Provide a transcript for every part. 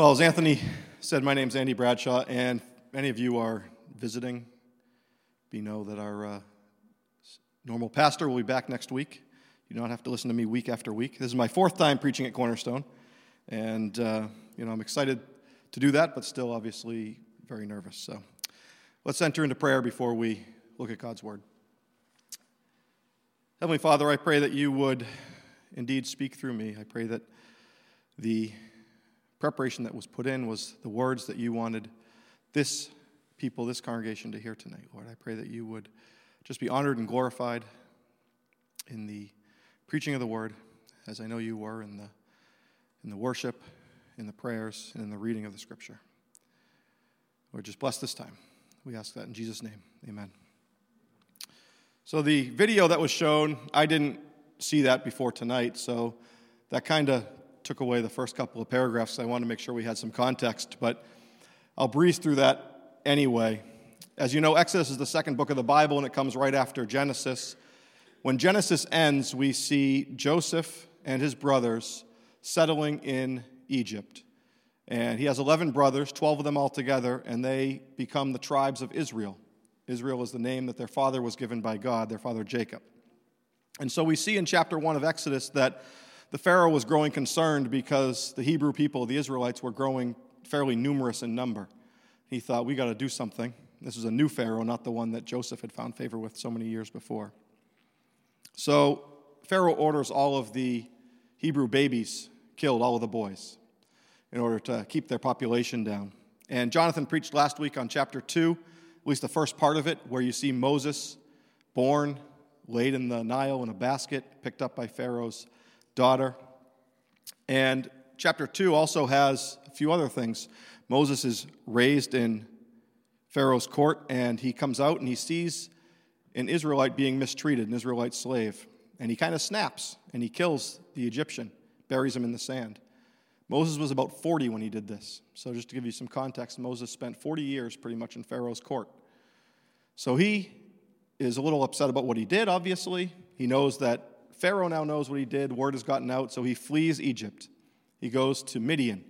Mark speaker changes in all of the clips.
Speaker 1: Well, as Anthony said, my name's Andy Bradshaw, and many of you are visiting. We know that our uh, normal pastor will be back next week. You don't have to listen to me week after week. This is my fourth time preaching at Cornerstone, and uh, you know I'm excited to do that, but still obviously very nervous. So let's enter into prayer before we look at God's word. Heavenly Father, I pray that you would indeed speak through me. I pray that the preparation that was put in was the words that you wanted this people, this congregation to hear tonight, Lord. I pray that you would just be honored and glorified in the preaching of the word, as I know you were in the, in the worship, in the prayers, and in the reading of the scripture. Lord, just bless this time. We ask that in Jesus' name. Amen. So, the video that was shown, I didn't see that before tonight, so that kind of took away the first couple of paragraphs. I wanted to make sure we had some context, but I'll breeze through that anyway. As you know, Exodus is the second book of the Bible, and it comes right after Genesis. When Genesis ends, we see Joseph and his brothers settling in Egypt. And he has 11 brothers, 12 of them altogether, and they become the tribes of Israel. Israel is the name that their father was given by God, their father Jacob. And so we see in chapter 1 of Exodus that the Pharaoh was growing concerned because the Hebrew people, the Israelites, were growing fairly numerous in number. He thought, we got to do something. This was a new Pharaoh, not the one that Joseph had found favor with so many years before. So Pharaoh orders all of the Hebrew babies killed, all of the boys, in order to keep their population down. And Jonathan preached last week on chapter 2, at least the first part of it, where you see Moses born, laid in the Nile in a basket, picked up by Pharaoh's daughter. And chapter 2 also has a few other things. Moses is raised in Pharaoh's court, and he comes out and he sees an Israelite being mistreated, an Israelite slave. And he kind of snaps and he kills the Egyptian, buries him in the sand. Moses was about 40 when he did this. So, just to give you some context, Moses spent 40 years pretty much in Pharaoh's court. So, he is a little upset about what he did, obviously. He knows that Pharaoh now knows what he did, word has gotten out, so he flees Egypt. He goes to Midian.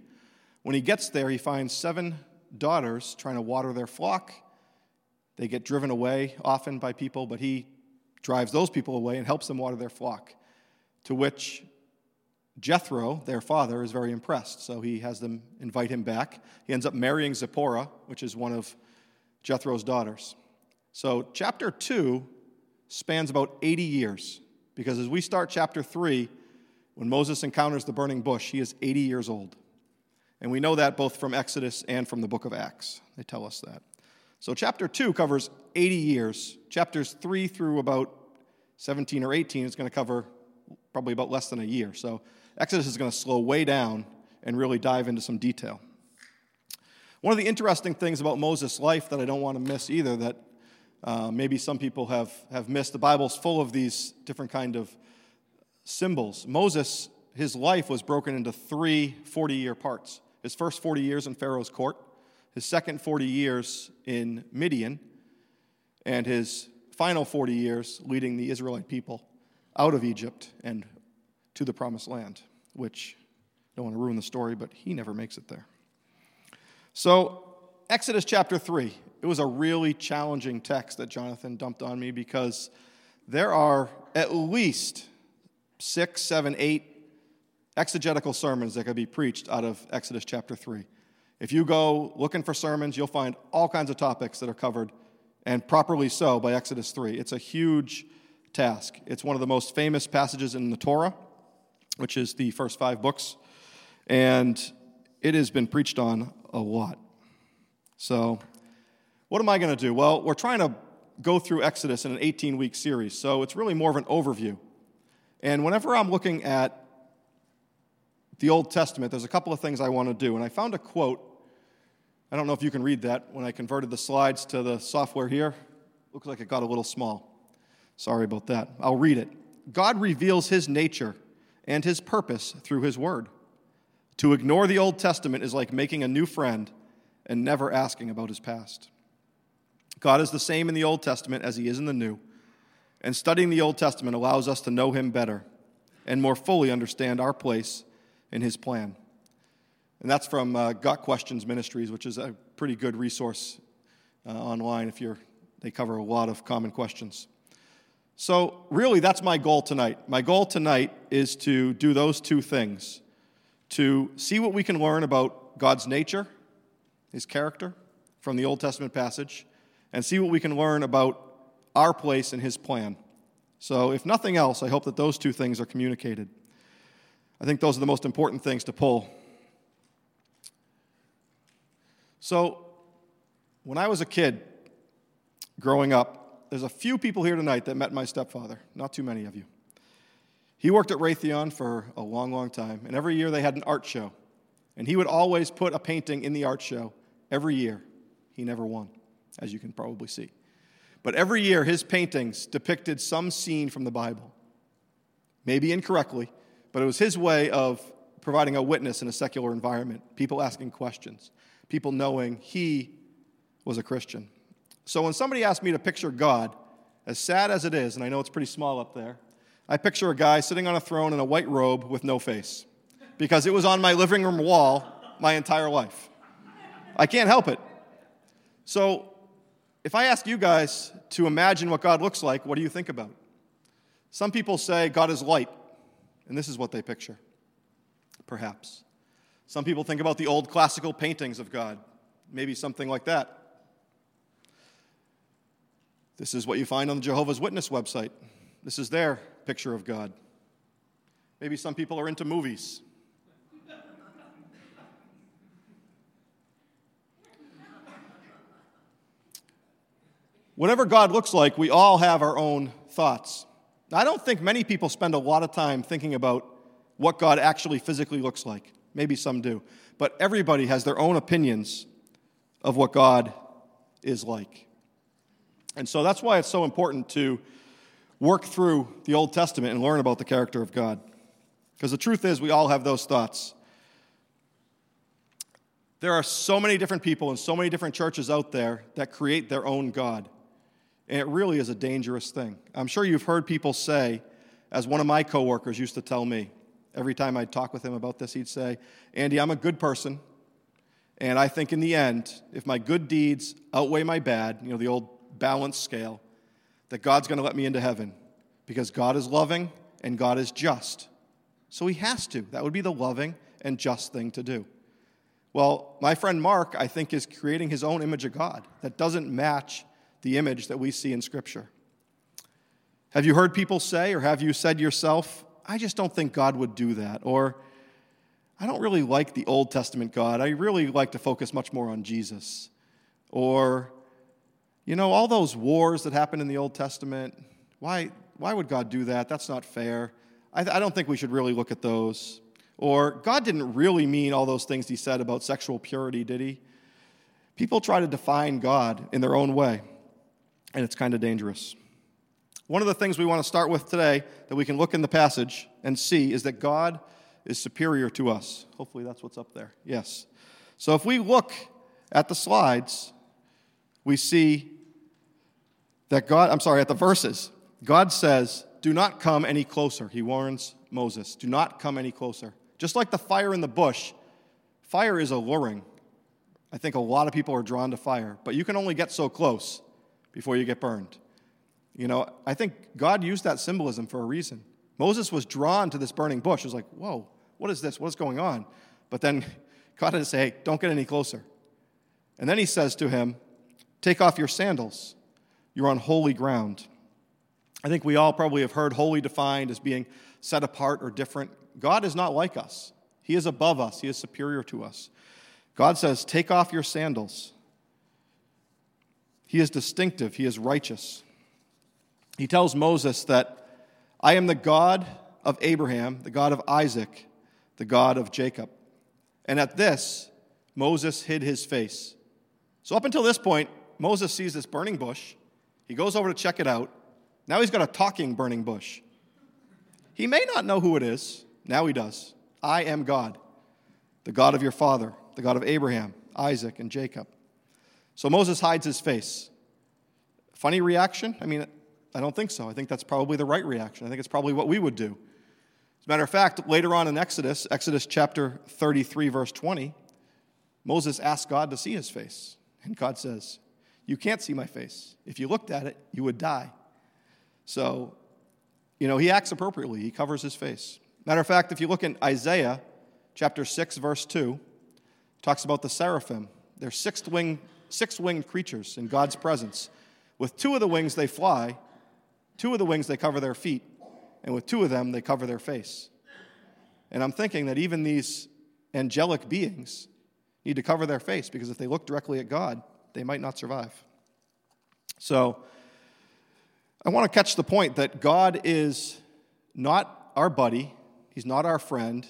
Speaker 1: When he gets there, he finds seven daughters trying to water their flock. They get driven away often by people, but he drives those people away and helps them water their flock. To which Jethro, their father, is very impressed. So he has them invite him back. He ends up marrying Zipporah, which is one of Jethro's daughters. So chapter 2 spans about 80 years. Because as we start chapter 3, when Moses encounters the burning bush, he is 80 years old. And we know that both from Exodus and from the book of Acts. They tell us that. So, chapter 2 covers 80 years. Chapters 3 through about 17 or 18 is going to cover probably about less than a year. So, Exodus is going to slow way down and really dive into some detail. One of the interesting things about Moses' life that I don't want to miss either, that uh, maybe some people have, have missed. The Bible's full of these different kind of symbols. Moses, his life was broken into three 40 year parts. His first 40 years in Pharaoh's court, his second 40 years in Midian, and his final 40 years leading the Israelite people out of Egypt and to the promised land, which I don't want to ruin the story, but he never makes it there. So, Exodus chapter 3 it was a really challenging text that Jonathan dumped on me because there are at least six, seven, eight exegetical sermons that could be preached out of Exodus chapter 3. If you go looking for sermons, you'll find all kinds of topics that are covered, and properly so, by Exodus 3. It's a huge task. It's one of the most famous passages in the Torah, which is the first five books, and it has been preached on a lot. So what am I going to do? Well, we're trying to go through Exodus in an 18 week series, so it's really more of an overview. And whenever I'm looking at the Old Testament, there's a couple of things I want to do. And I found a quote. I don't know if you can read that when I converted the slides to the software here. Looks like it got a little small. Sorry about that. I'll read it. God reveals his nature and his purpose through his word. To ignore the Old Testament is like making a new friend and never asking about his past. God is the same in the Old Testament as he is in the New. And studying the Old Testament allows us to know him better and more fully understand our place in his plan. And that's from uh, Got Questions Ministries, which is a pretty good resource uh, online if you're, they cover a lot of common questions. So, really, that's my goal tonight. My goal tonight is to do those two things to see what we can learn about God's nature, His character, from the Old Testament passage, and see what we can learn about our place in His plan. So, if nothing else, I hope that those two things are communicated. I think those are the most important things to pull. So, when I was a kid growing up, there's a few people here tonight that met my stepfather, not too many of you. He worked at Raytheon for a long, long time, and every year they had an art show. And he would always put a painting in the art show every year. He never won, as you can probably see. But every year, his paintings depicted some scene from the Bible. Maybe incorrectly, but it was his way of providing a witness in a secular environment, people asking questions, people knowing he was a Christian. So when somebody asked me to picture God, as sad as it is, and I know it's pretty small up there, I picture a guy sitting on a throne in a white robe with no face because it was on my living room wall my entire life. I can't help it. So, if I ask you guys to imagine what God looks like, what do you think about? Some people say God is light, and this is what they picture, perhaps. Some people think about the old classical paintings of God, maybe something like that. This is what you find on the Jehovah's Witness website. This is their picture of God. Maybe some people are into movies. Whatever God looks like, we all have our own thoughts. I don't think many people spend a lot of time thinking about what God actually physically looks like. Maybe some do. But everybody has their own opinions of what God is like. And so that's why it's so important to work through the Old Testament and learn about the character of God. Because the truth is, we all have those thoughts. There are so many different people and so many different churches out there that create their own God. And it really is a dangerous thing. I'm sure you've heard people say, as one of my coworkers used to tell me, every time I'd talk with him about this, he'd say, Andy, I'm a good person. And I think in the end, if my good deeds outweigh my bad, you know, the old balance scale, that God's going to let me into heaven because God is loving and God is just. So he has to. That would be the loving and just thing to do. Well, my friend Mark, I think, is creating his own image of God that doesn't match the image that we see in Scripture. Have you heard people say, or have you said yourself, I just don't think God would do that? Or, I don't really like the Old Testament God. I really like to focus much more on Jesus. Or, you know, all those wars that happened in the Old Testament, why, why would God do that? That's not fair. I, I don't think we should really look at those. Or, God didn't really mean all those things he said about sexual purity, did he? People try to define God in their own way, and it's kind of dangerous. One of the things we want to start with today that we can look in the passage and see is that God is superior to us. Hopefully, that's what's up there. Yes. So, if we look at the slides, we see that God, I'm sorry, at the verses, God says, Do not come any closer. He warns Moses, Do not come any closer. Just like the fire in the bush, fire is alluring. I think a lot of people are drawn to fire, but you can only get so close before you get burned. You know, I think God used that symbolism for a reason. Moses was drawn to this burning bush. It was like, whoa, what is this? What is going on? But then God had to say, hey, don't get any closer. And then he says to him, Take off your sandals. You're on holy ground. I think we all probably have heard holy defined as being set apart or different. God is not like us, He is above us, He is superior to us. God says, Take off your sandals. He is distinctive, He is righteous. He tells Moses that I am the God of Abraham, the God of Isaac, the God of Jacob. And at this, Moses hid his face. So, up until this point, Moses sees this burning bush. He goes over to check it out. Now he's got a talking burning bush. He may not know who it is. Now he does. I am God, the God of your father, the God of Abraham, Isaac, and Jacob. So Moses hides his face. Funny reaction? I mean, I don't think so. I think that's probably the right reaction. I think it's probably what we would do. As a matter of fact, later on in Exodus, Exodus chapter 33, verse 20, Moses asks God to see his face. And God says, You can't see my face. If you looked at it, you would die. So, you know, he acts appropriately. He covers his face. Matter of fact, if you look in Isaiah chapter 6, verse 2, talks about the seraphim. They're six winged, six winged creatures in God's presence. With two of the wings, they fly, two of the wings, they cover their feet, and with two of them, they cover their face. And I'm thinking that even these angelic beings need to cover their face because if they look directly at God, they might not survive. So, I want to catch the point that God is not our buddy, He's not our friend.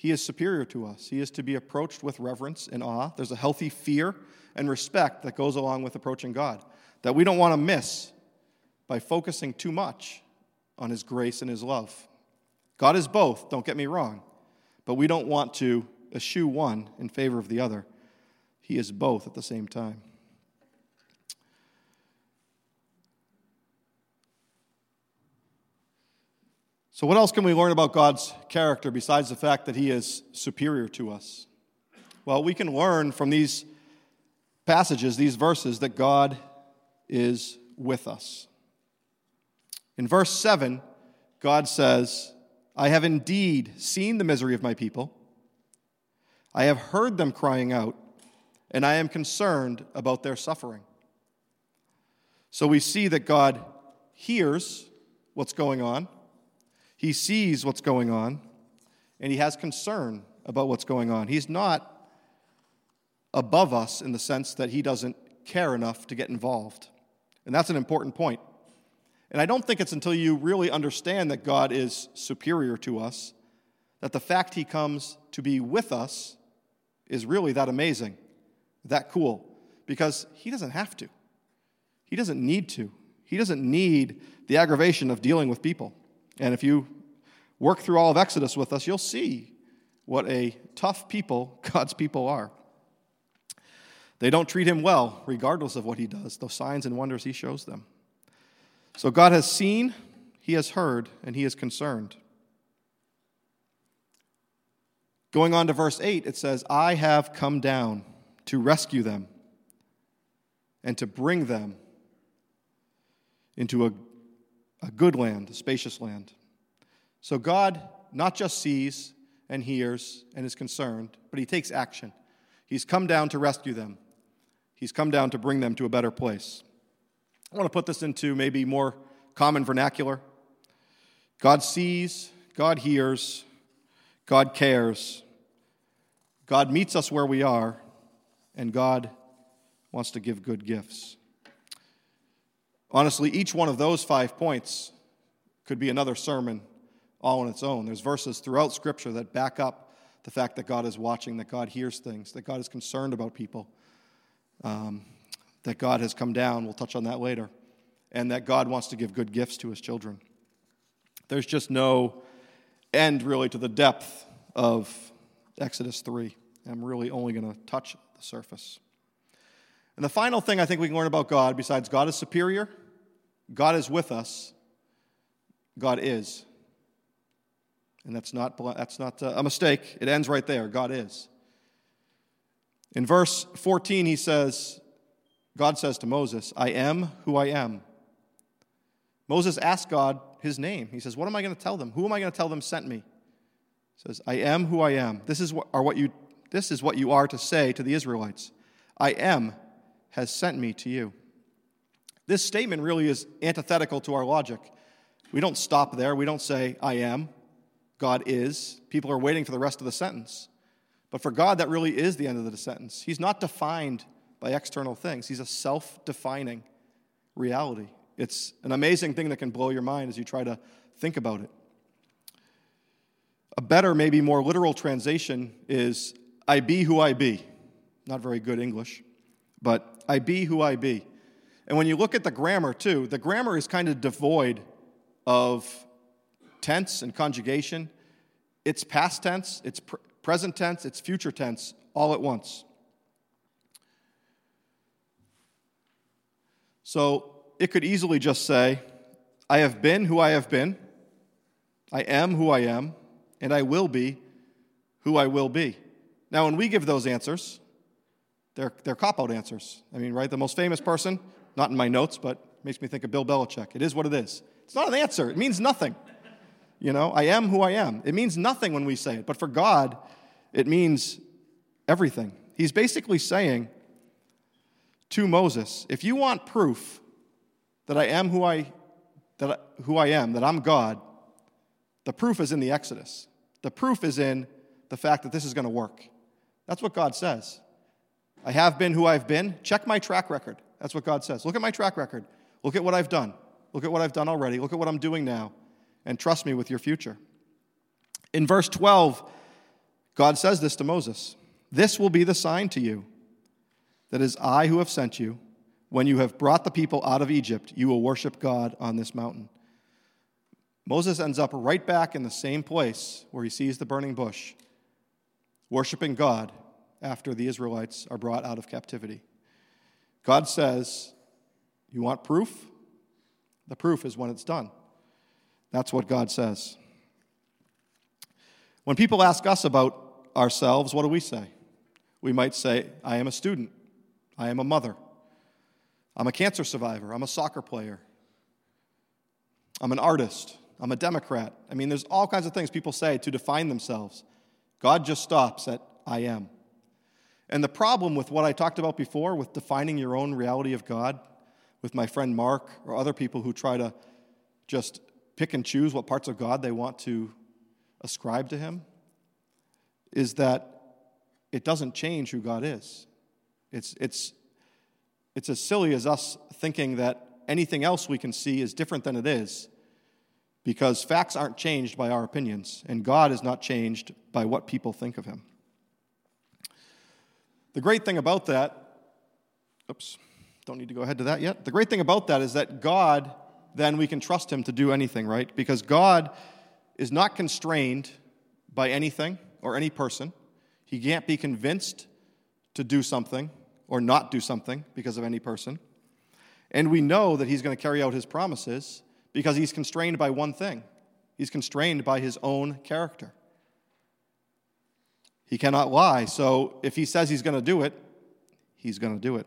Speaker 1: He is superior to us. He is to be approached with reverence and awe. There's a healthy fear and respect that goes along with approaching God that we don't want to miss by focusing too much on His grace and His love. God is both, don't get me wrong, but we don't want to eschew one in favor of the other. He is both at the same time. So, what else can we learn about God's character besides the fact that He is superior to us? Well, we can learn from these passages, these verses, that God is with us. In verse 7, God says, I have indeed seen the misery of my people. I have heard them crying out, and I am concerned about their suffering. So we see that God hears what's going on he sees what's going on and he has concern about what's going on. He's not above us in the sense that he doesn't care enough to get involved. And that's an important point. And I don't think it's until you really understand that God is superior to us that the fact he comes to be with us is really that amazing, that cool, because he doesn't have to. He doesn't need to. He doesn't need the aggravation of dealing with people. And if you work through all of Exodus with us, you'll see what a tough people God's people are. They don't treat him well, regardless of what he does, those signs and wonders he shows them. So God has seen, he has heard, and he is concerned. Going on to verse 8, it says, I have come down to rescue them and to bring them into a, a good land, a spacious land. So God not just sees and hears and is concerned, but he takes action. He's come down to rescue them, he's come down to bring them to a better place. I want to put this into maybe more common vernacular. God sees, God hears, God cares, God meets us where we are, and God wants to give good gifts. Honestly, each one of those five points could be another sermon all on its own. There's verses throughout Scripture that back up the fact that God is watching, that God hears things, that God is concerned about people, um, that God has come down. We'll touch on that later. And that God wants to give good gifts to his children. There's just no end, really, to the depth of Exodus 3. I'm really only going to touch the surface. And the final thing I think we can learn about God, besides God is superior, God is with us, God is. And that's not, that's not uh, a mistake. It ends right there. God is. In verse 14, he says, God says to Moses, I am who I am. Moses asked God his name. He says, What am I going to tell them? Who am I going to tell them sent me? He says, I am who I am. This is what, are what you, this is what you are to say to the Israelites I am has sent me to you. This statement really is antithetical to our logic. We don't stop there. We don't say, I am. God is. People are waiting for the rest of the sentence. But for God, that really is the end of the sentence. He's not defined by external things, He's a self defining reality. It's an amazing thing that can blow your mind as you try to think about it. A better, maybe more literal translation is I be who I be. Not very good English, but I be who I be. And when you look at the grammar, too, the grammar is kind of devoid of tense and conjugation. It's past tense, it's pr- present tense, it's future tense all at once. So it could easily just say, I have been who I have been. I am who I am, and I will be who I will be. Now, when we give those answers, they're, they're cop out answers. I mean, right? The most famous person, not in my notes, but makes me think of Bill Belichick. It is what it is. It's not an answer, it means nothing. You know, I am who I am. It means nothing when we say it, but for God, it means everything. He's basically saying to Moses, if you want proof that I am who I, that I, who I am, that I'm God, the proof is in the Exodus. The proof is in the fact that this is going to work. That's what God says. I have been who I've been. Check my track record. That's what God says. Look at my track record. Look at what I've done. Look at what I've done already. Look at what I'm doing now. And trust me with your future. In verse 12, God says this to Moses This will be the sign to you that is I who have sent you. When you have brought the people out of Egypt, you will worship God on this mountain. Moses ends up right back in the same place where he sees the burning bush, worshiping God after the Israelites are brought out of captivity. God says, You want proof? The proof is when it's done. That's what God says. When people ask us about ourselves, what do we say? We might say, I am a student. I am a mother. I'm a cancer survivor. I'm a soccer player. I'm an artist. I'm a Democrat. I mean, there's all kinds of things people say to define themselves. God just stops at I am. And the problem with what I talked about before, with defining your own reality of God, with my friend Mark or other people who try to just pick and choose what parts of God they want to ascribe to Him, is that it doesn't change who God is. It's, it's, it's as silly as us thinking that anything else we can see is different than it is because facts aren't changed by our opinions, and God is not changed by what people think of him. The great thing about that, oops, don't need to go ahead to that yet. The great thing about that is that God, then we can trust him to do anything, right? Because God is not constrained by anything or any person. He can't be convinced to do something or not do something because of any person. And we know that he's going to carry out his promises because he's constrained by one thing he's constrained by his own character. He cannot lie. So if he says he's going to do it, he's going to do it.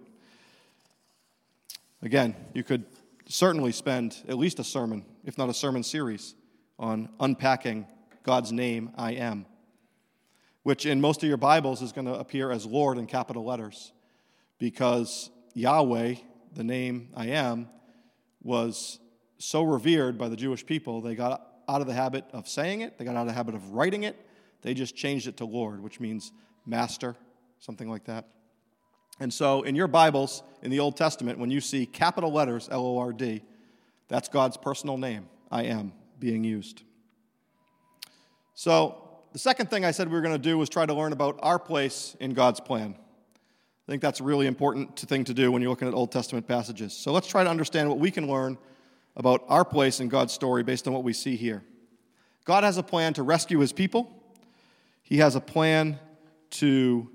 Speaker 1: Again, you could certainly spend at least a sermon, if not a sermon series, on unpacking God's name, I am, which in most of your Bibles is going to appear as Lord in capital letters because Yahweh, the name I am, was so revered by the Jewish people, they got out of the habit of saying it, they got out of the habit of writing it, they just changed it to Lord, which means master, something like that. And so in your Bibles, in the Old Testament, when you see capital letters, L O R D, that's God's personal name, I am, being used. So the second thing I said we were going to do was try to learn about our place in God's plan. I think that's a really important thing to do when you're looking at Old Testament passages. So let's try to understand what we can learn about our place in God's story based on what we see here. God has a plan to rescue his people, he has a plan to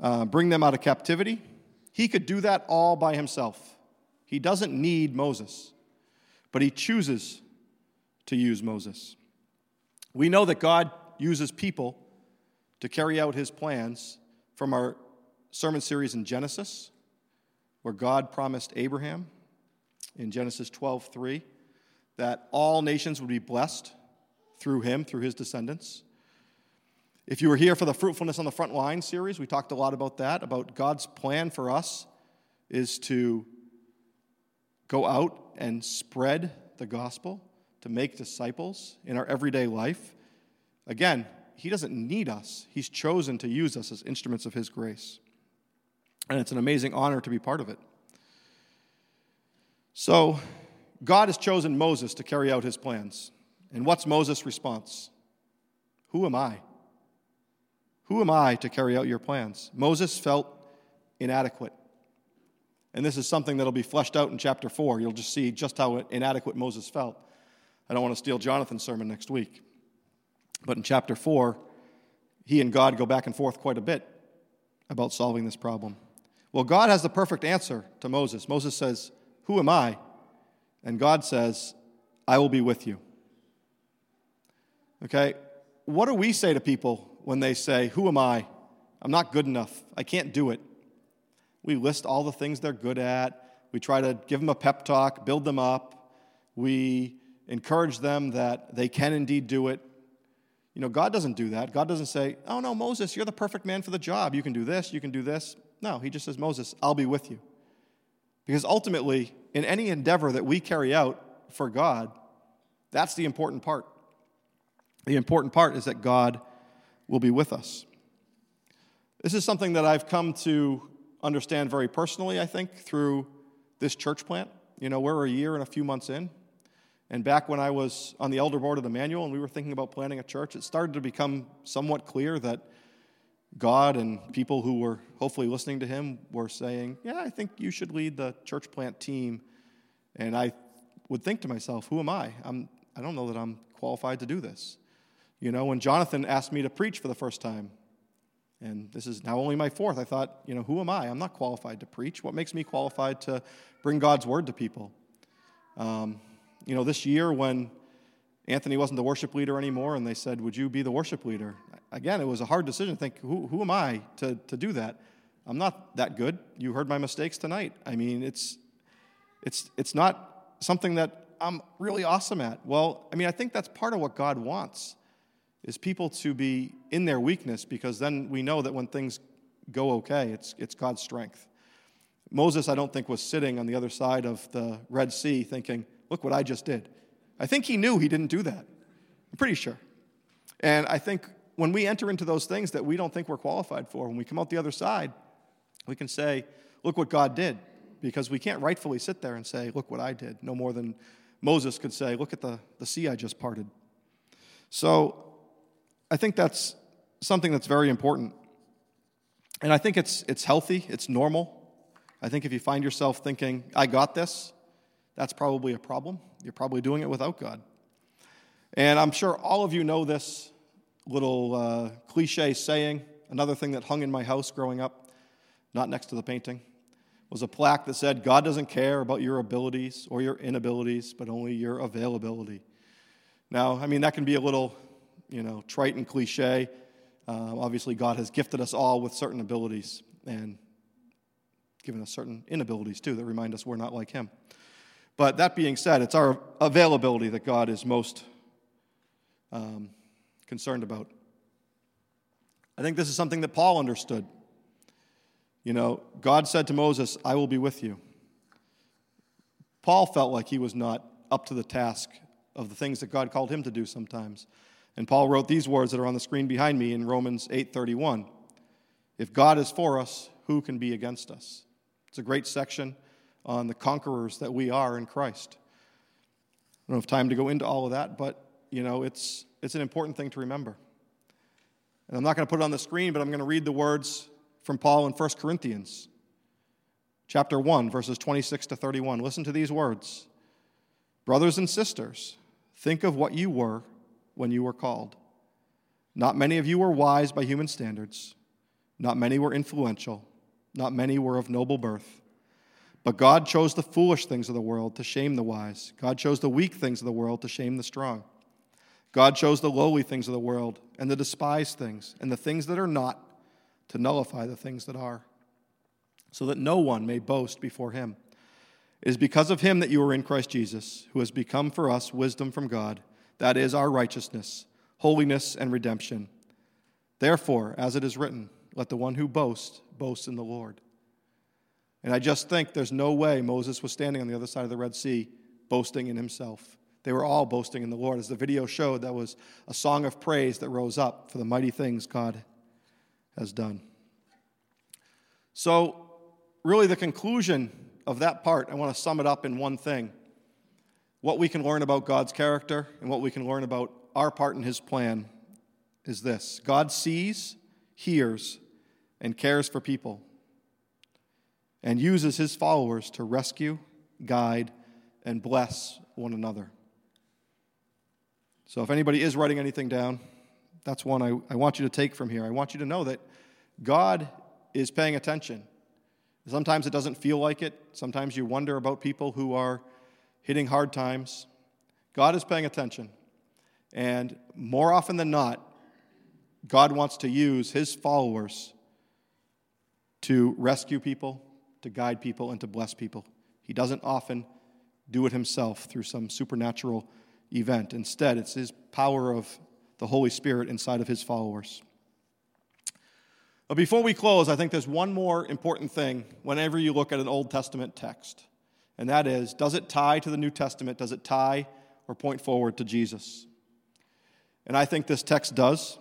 Speaker 1: uh, bring them out of captivity. He could do that all by himself. He doesn't need Moses, but he chooses to use Moses. We know that God uses people to carry out his plans from our sermon series in Genesis, where God promised Abraham in Genesis 12:3 that all nations would be blessed through him, through his descendants. If you were here for the Fruitfulness on the Front Line series, we talked a lot about that, about God's plan for us is to go out and spread the gospel, to make disciples in our everyday life. Again, He doesn't need us, He's chosen to use us as instruments of His grace and it's an amazing honor to be part of it. So, God has chosen Moses to carry out his plans. And what's Moses' response? Who am I? Who am I to carry out your plans? Moses felt inadequate. And this is something that'll be fleshed out in chapter 4. You'll just see just how inadequate Moses felt. I don't want to steal Jonathan's sermon next week. But in chapter 4, he and God go back and forth quite a bit about solving this problem. Well, God has the perfect answer to Moses. Moses says, Who am I? And God says, I will be with you. Okay? What do we say to people when they say, Who am I? I'm not good enough. I can't do it. We list all the things they're good at. We try to give them a pep talk, build them up. We encourage them that they can indeed do it. You know, God doesn't do that. God doesn't say, Oh, no, Moses, you're the perfect man for the job. You can do this, you can do this. No, He just says, Moses, I'll be with you. Because ultimately, in any endeavor that we carry out for God, that's the important part. The important part is that God will be with us. This is something that I've come to understand very personally, I think, through this church plant. You know, we're a year and a few months in. And back when I was on the elder board of the manual and we were thinking about planning a church, it started to become somewhat clear that God and people who were hopefully listening to him were saying, Yeah, I think you should lead the church plant team. And I would think to myself, Who am I? I'm, I don't know that I'm qualified to do this. You know, when Jonathan asked me to preach for the first time, and this is now only my fourth, I thought, you know, who am I? I'm not qualified to preach. What makes me qualified to bring God's word to people? Um, you know, this year when Anthony wasn't the worship leader anymore and they said, Would you be the worship leader? Again, it was a hard decision to think, Who, who am I to, to do that? I'm not that good. You heard my mistakes tonight. I mean, it's, it's, it's not something that I'm really awesome at. Well, I mean, I think that's part of what God wants is people to be in their weakness because then we know that when things go okay, it's, it's God's strength. Moses, I don't think, was sitting on the other side of the Red Sea thinking, look what I just did. I think he knew he didn't do that. I'm pretty sure. And I think when we enter into those things that we don't think we're qualified for, when we come out the other side, we can say, look what God did. Because we can't rightfully sit there and say, look what I did, no more than Moses could say, look at the, the sea I just parted. So I think that's something that's very important. And I think it's, it's healthy, it's normal. I think if you find yourself thinking, I got this, that's probably a problem. You're probably doing it without God. And I'm sure all of you know this little uh, cliche saying. Another thing that hung in my house growing up, not next to the painting, was a plaque that said, God doesn't care about your abilities or your inabilities, but only your availability. Now, I mean, that can be a little you know, trite and cliche. Uh, obviously, God has gifted us all with certain abilities and given us certain inabilities too that remind us we're not like Him. But that being said, it's our availability that God is most um, concerned about. I think this is something that Paul understood. You know, God said to Moses, I will be with you. Paul felt like he was not up to the task of the things that God called him to do sometimes. And Paul wrote these words that are on the screen behind me in Romans 8:31. If God is for us, who can be against us? It's a great section on the conquerors that we are in Christ. I don't have time to go into all of that, but you know, it's it's an important thing to remember. And I'm not going to put it on the screen, but I'm going to read the words from Paul in 1 Corinthians chapter 1 verses 26 to 31. Listen to these words. Brothers and sisters, think of what you were when you were called. Not many of you were wise by human standards. Not many were influential. Not many were of noble birth. But God chose the foolish things of the world to shame the wise. God chose the weak things of the world to shame the strong. God chose the lowly things of the world and the despised things and the things that are not to nullify the things that are, so that no one may boast before him. It is because of him that you are in Christ Jesus, who has become for us wisdom from God that is our righteousness, holiness, and redemption. Therefore, as it is written, let the one who boasts boast in the Lord. And I just think there's no way Moses was standing on the other side of the Red Sea boasting in himself. They were all boasting in the Lord. As the video showed, that was a song of praise that rose up for the mighty things God has done. So, really, the conclusion of that part, I want to sum it up in one thing what we can learn about God's character and what we can learn about our part in His plan is this God sees, hears, and cares for people and uses His followers to rescue, guide, and bless one another. So, if anybody is writing anything down, that's one I, I want you to take from here. I want you to know that God is paying attention. Sometimes it doesn't feel like it. Sometimes you wonder about people who are hitting hard times, God is paying attention. And more often than not, God wants to use his followers to rescue people, to guide people, and to bless people. He doesn't often do it himself through some supernatural event. Instead, it's his power of the Holy Spirit inside of his followers. But before we close, I think there's one more important thing whenever you look at an Old Testament text, and that is does it tie to the New Testament? Does it tie or point forward to Jesus? And I think this text does.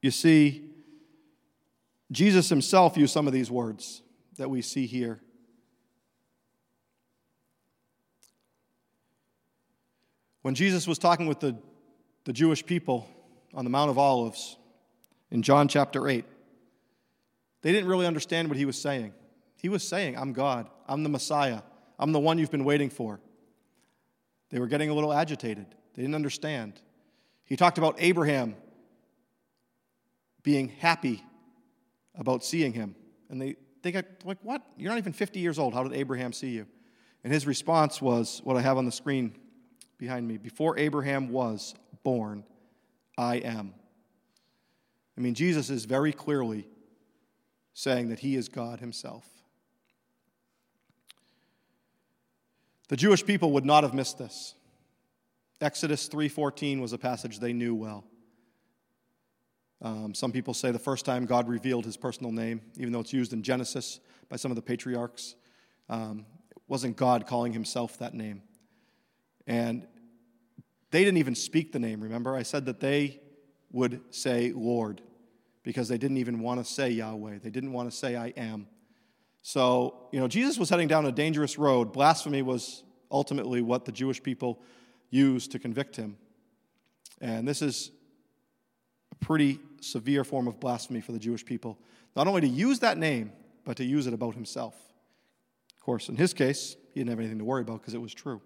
Speaker 1: You see, Jesus himself used some of these words that we see here. When Jesus was talking with the, the Jewish people on the Mount of Olives in John chapter 8, they didn't really understand what he was saying. He was saying, I'm God, I'm the Messiah, I'm the one you've been waiting for. They were getting a little agitated, they didn't understand. He talked about Abraham being happy about seeing him. And they, they got like, What? You're not even 50 years old. How did Abraham see you? And his response was what I have on the screen behind me. Before Abraham was born, I am. I mean, Jesus is very clearly saying that he is God himself. The Jewish people would not have missed this. Exodus 3:14 was a passage they knew well. Um, some people say the first time God revealed his personal name, even though it's used in Genesis by some of the patriarchs, um, it wasn't God calling himself that name. And they didn't even speak the name, remember? I said that they would say Lord because they didn't even want to say Yahweh. They didn't want to say I am. So, you know, Jesus was heading down a dangerous road. Blasphemy was ultimately what the Jewish people used to convict him. And this is a pretty severe form of blasphemy for the Jewish people. Not only to use that name, but to use it about himself. Of course, in his case, he didn't have anything to worry about because it was true.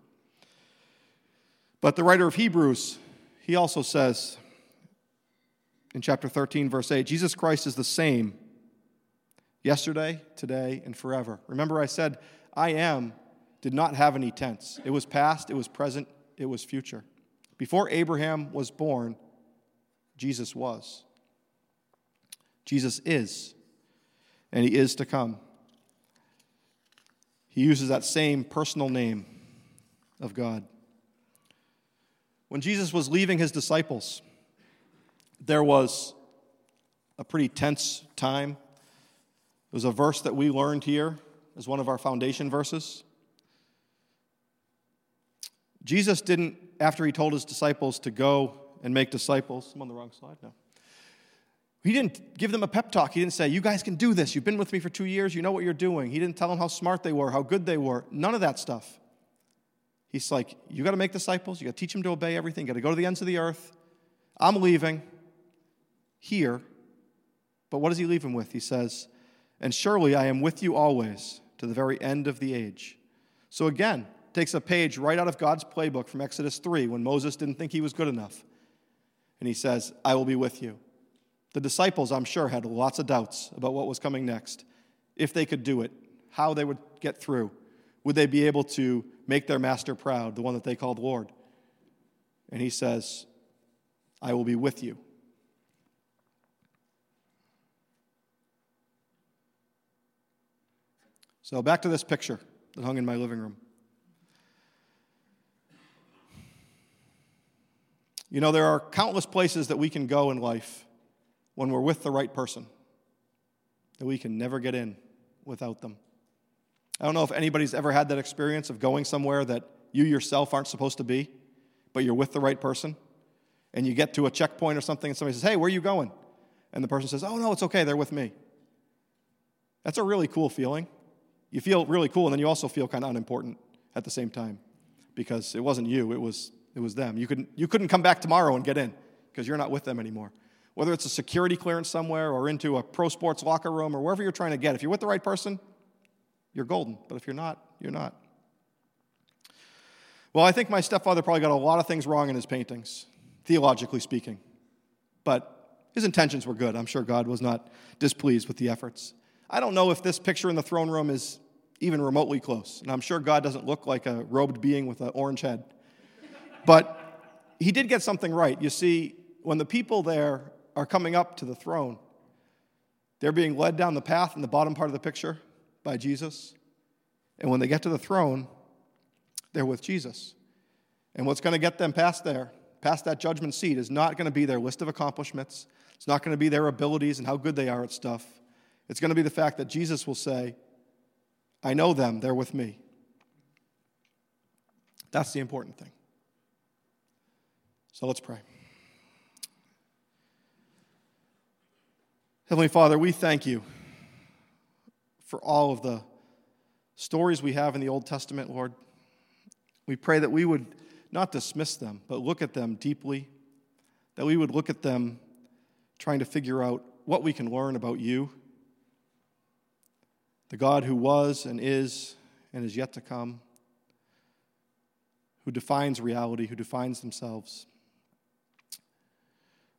Speaker 1: But the writer of Hebrews, he also says in chapter 13, verse 8 Jesus Christ is the same yesterday, today, and forever. Remember, I said, I am did not have any tense. It was past, it was present, it was future. Before Abraham was born, Jesus was. Jesus is, and he is to come. He uses that same personal name of God. When Jesus was leaving his disciples, there was a pretty tense time. It was a verse that we learned here as one of our foundation verses. Jesus didn't, after he told his disciples to go and make disciples, I'm on the wrong slide now. He didn't give them a pep talk. He didn't say, You guys can do this. You've been with me for two years. You know what you're doing. He didn't tell them how smart they were, how good they were. None of that stuff. He's like, You got to make disciples. You got to teach them to obey everything. You got to go to the ends of the earth. I'm leaving here. But what does he leave him with? He says, And surely I am with you always to the very end of the age. So again, takes a page right out of God's playbook from Exodus 3 when Moses didn't think he was good enough. And he says, I will be with you. The disciples, I'm sure, had lots of doubts about what was coming next. If they could do it, how they would get through. Would they be able to make their master proud, the one that they called Lord? And he says, I will be with you. So, back to this picture that hung in my living room. You know, there are countless places that we can go in life when we're with the right person that we can never get in without them. I don't know if anybody's ever had that experience of going somewhere that you yourself aren't supposed to be, but you're with the right person, and you get to a checkpoint or something, and somebody says, Hey, where are you going? And the person says, Oh, no, it's okay, they're with me. That's a really cool feeling. You feel really cool, and then you also feel kind of unimportant at the same time because it wasn't you, it was it was them. You couldn't, you couldn't come back tomorrow and get in because you're not with them anymore. Whether it's a security clearance somewhere or into a pro sports locker room or wherever you're trying to get, if you're with the right person, you're golden. But if you're not, you're not. Well, I think my stepfather probably got a lot of things wrong in his paintings, theologically speaking. But his intentions were good. I'm sure God was not displeased with the efforts. I don't know if this picture in the throne room is even remotely close. And I'm sure God doesn't look like a robed being with an orange head. But he did get something right. You see, when the people there are coming up to the throne, they're being led down the path in the bottom part of the picture by Jesus. And when they get to the throne, they're with Jesus. And what's going to get them past there, past that judgment seat, is not going to be their list of accomplishments. It's not going to be their abilities and how good they are at stuff. It's going to be the fact that Jesus will say, I know them, they're with me. That's the important thing. So let's pray. Heavenly Father, we thank you for all of the stories we have in the Old Testament, Lord. We pray that we would not dismiss them, but look at them deeply, that we would look at them trying to figure out what we can learn about you, the God who was and is and is yet to come, who defines reality, who defines themselves.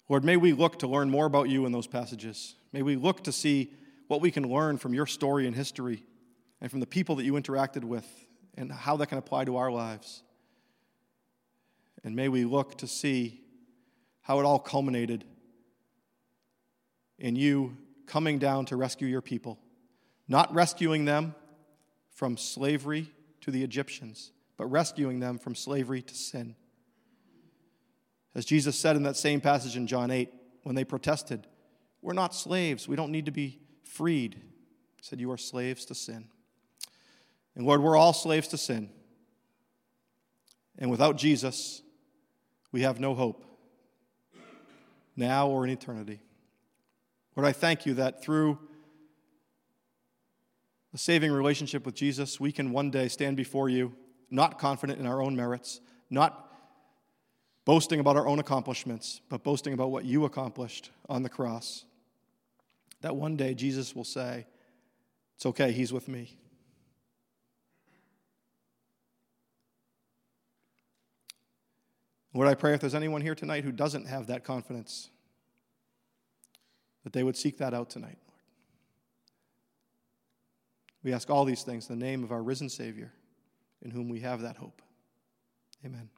Speaker 1: Lord, may we look to learn more about you in those passages. May we look to see what we can learn from your story and history and from the people that you interacted with and how that can apply to our lives. And may we look to see how it all culminated in you coming down to rescue your people, not rescuing them from slavery to the Egyptians, but rescuing them from slavery to sin. As Jesus said in that same passage in John 8, when they protested, we're not slaves. We don't need to be freed. He said, You are slaves to sin. And Lord, we're all slaves to sin. And without Jesus, we have no hope, now or in eternity. Lord, I thank you that through a saving relationship with Jesus, we can one day stand before you, not confident in our own merits, not boasting about our own accomplishments, but boasting about what you accomplished on the cross that one day Jesus will say, It's okay, He's with me. Lord, I pray if there's anyone here tonight who doesn't have that confidence, that they would seek that out tonight. We ask all these things in the name of our risen Savior, in whom we have that hope. Amen.